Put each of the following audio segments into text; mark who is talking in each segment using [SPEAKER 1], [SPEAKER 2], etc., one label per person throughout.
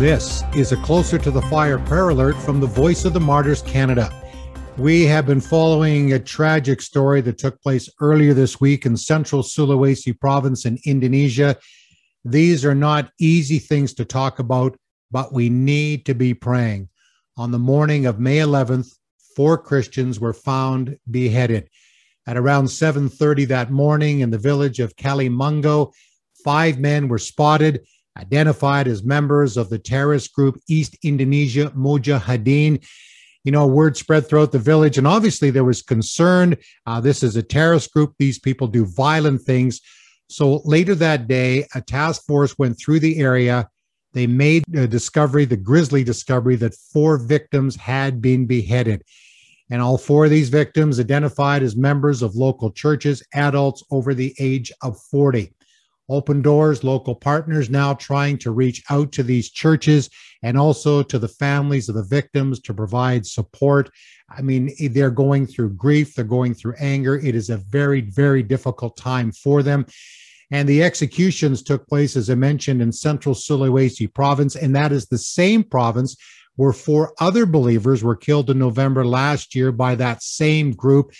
[SPEAKER 1] This is a Closer to the Fire prayer alert from the Voice of the Martyrs Canada. We have been following a tragic story that took place earlier this week in central Sulawesi province in Indonesia. These are not easy things to talk about, but we need to be praying. On the morning of May 11th, four Christians were found beheaded. At around 7:30 that morning in the village of Kalimango, five men were spotted identified as members of the terrorist group East Indonesia Mujahideen. You know, word spread throughout the village, and obviously there was concern. Uh, this is a terrorist group. These people do violent things. So later that day, a task force went through the area. They made a discovery, the grisly discovery, that four victims had been beheaded. And all four of these victims identified as members of local churches, adults over the age of 40. Open Doors, local partners now trying to reach out to these churches and also to the families of the victims to provide support. I mean, they're going through grief, they're going through anger. It is a very, very difficult time for them. And the executions took place, as I mentioned, in central Sulawesi province, and that is the same province where four other believers were killed in November last year by that same group.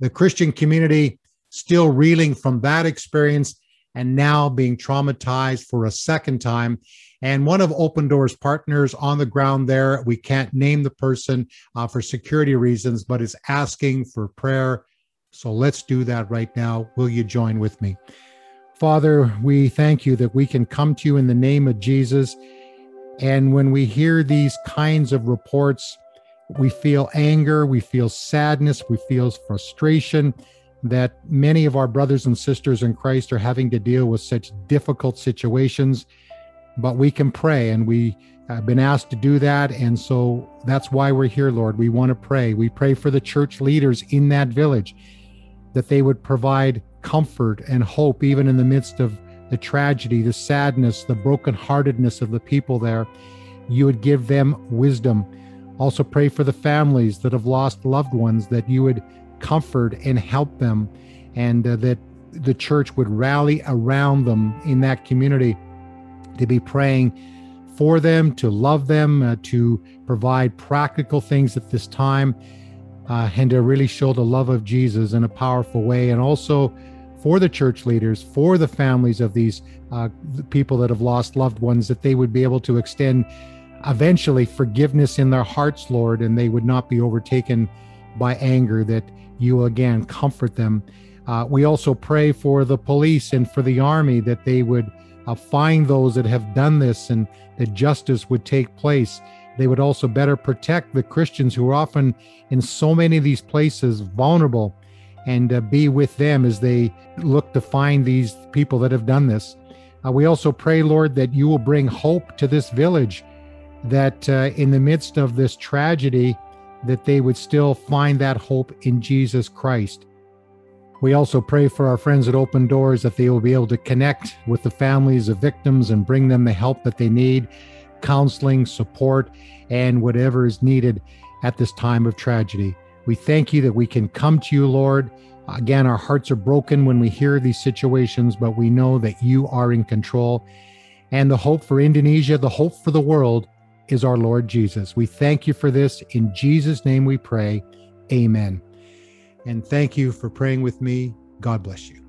[SPEAKER 1] The Christian community still reeling from that experience and now being traumatized for a second time. And one of Open Doors partners on the ground there, we can't name the person uh, for security reasons, but is asking for prayer. So let's do that right now. Will you join with me? Father, we thank you that we can come to you in the name of Jesus. And when we hear these kinds of reports, we feel anger, we feel sadness, we feel frustration that many of our brothers and sisters in Christ are having to deal with such difficult situations, but we can pray and we have been asked to do that. And so that's why we're here, Lord. We want to pray. We pray for the church leaders in that village that they would provide comfort and hope, even in the midst of the tragedy, the sadness, the brokenheartedness of the people there. You would give them wisdom. Also, pray for the families that have lost loved ones, that you would comfort and help them, and uh, that the church would rally around them in that community to be praying for them, to love them, uh, to provide practical things at this time, uh, and to really show the love of Jesus in a powerful way. And also for the church leaders, for the families of these uh, people that have lost loved ones, that they would be able to extend eventually forgiveness in their hearts, Lord, and they would not be overtaken by anger, that you will again comfort them. Uh, we also pray for the police and for the army that they would uh, find those that have done this and that justice would take place. They would also better protect the Christians who are often in so many of these places vulnerable and uh, be with them as they look to find these people that have done this. Uh, we also pray, Lord, that you will bring hope to this village, that uh, in the midst of this tragedy, that they would still find that hope in Jesus Christ. We also pray for our friends at Open Doors that they will be able to connect with the families of victims and bring them the help that they need, counseling, support, and whatever is needed at this time of tragedy. We thank you that we can come to you, Lord. Again, our hearts are broken when we hear these situations, but we know that you are in control. And the hope for Indonesia, the hope for the world, is our Lord Jesus. We thank you for this. In Jesus' name we pray. Amen. And thank you for praying with me. God bless you.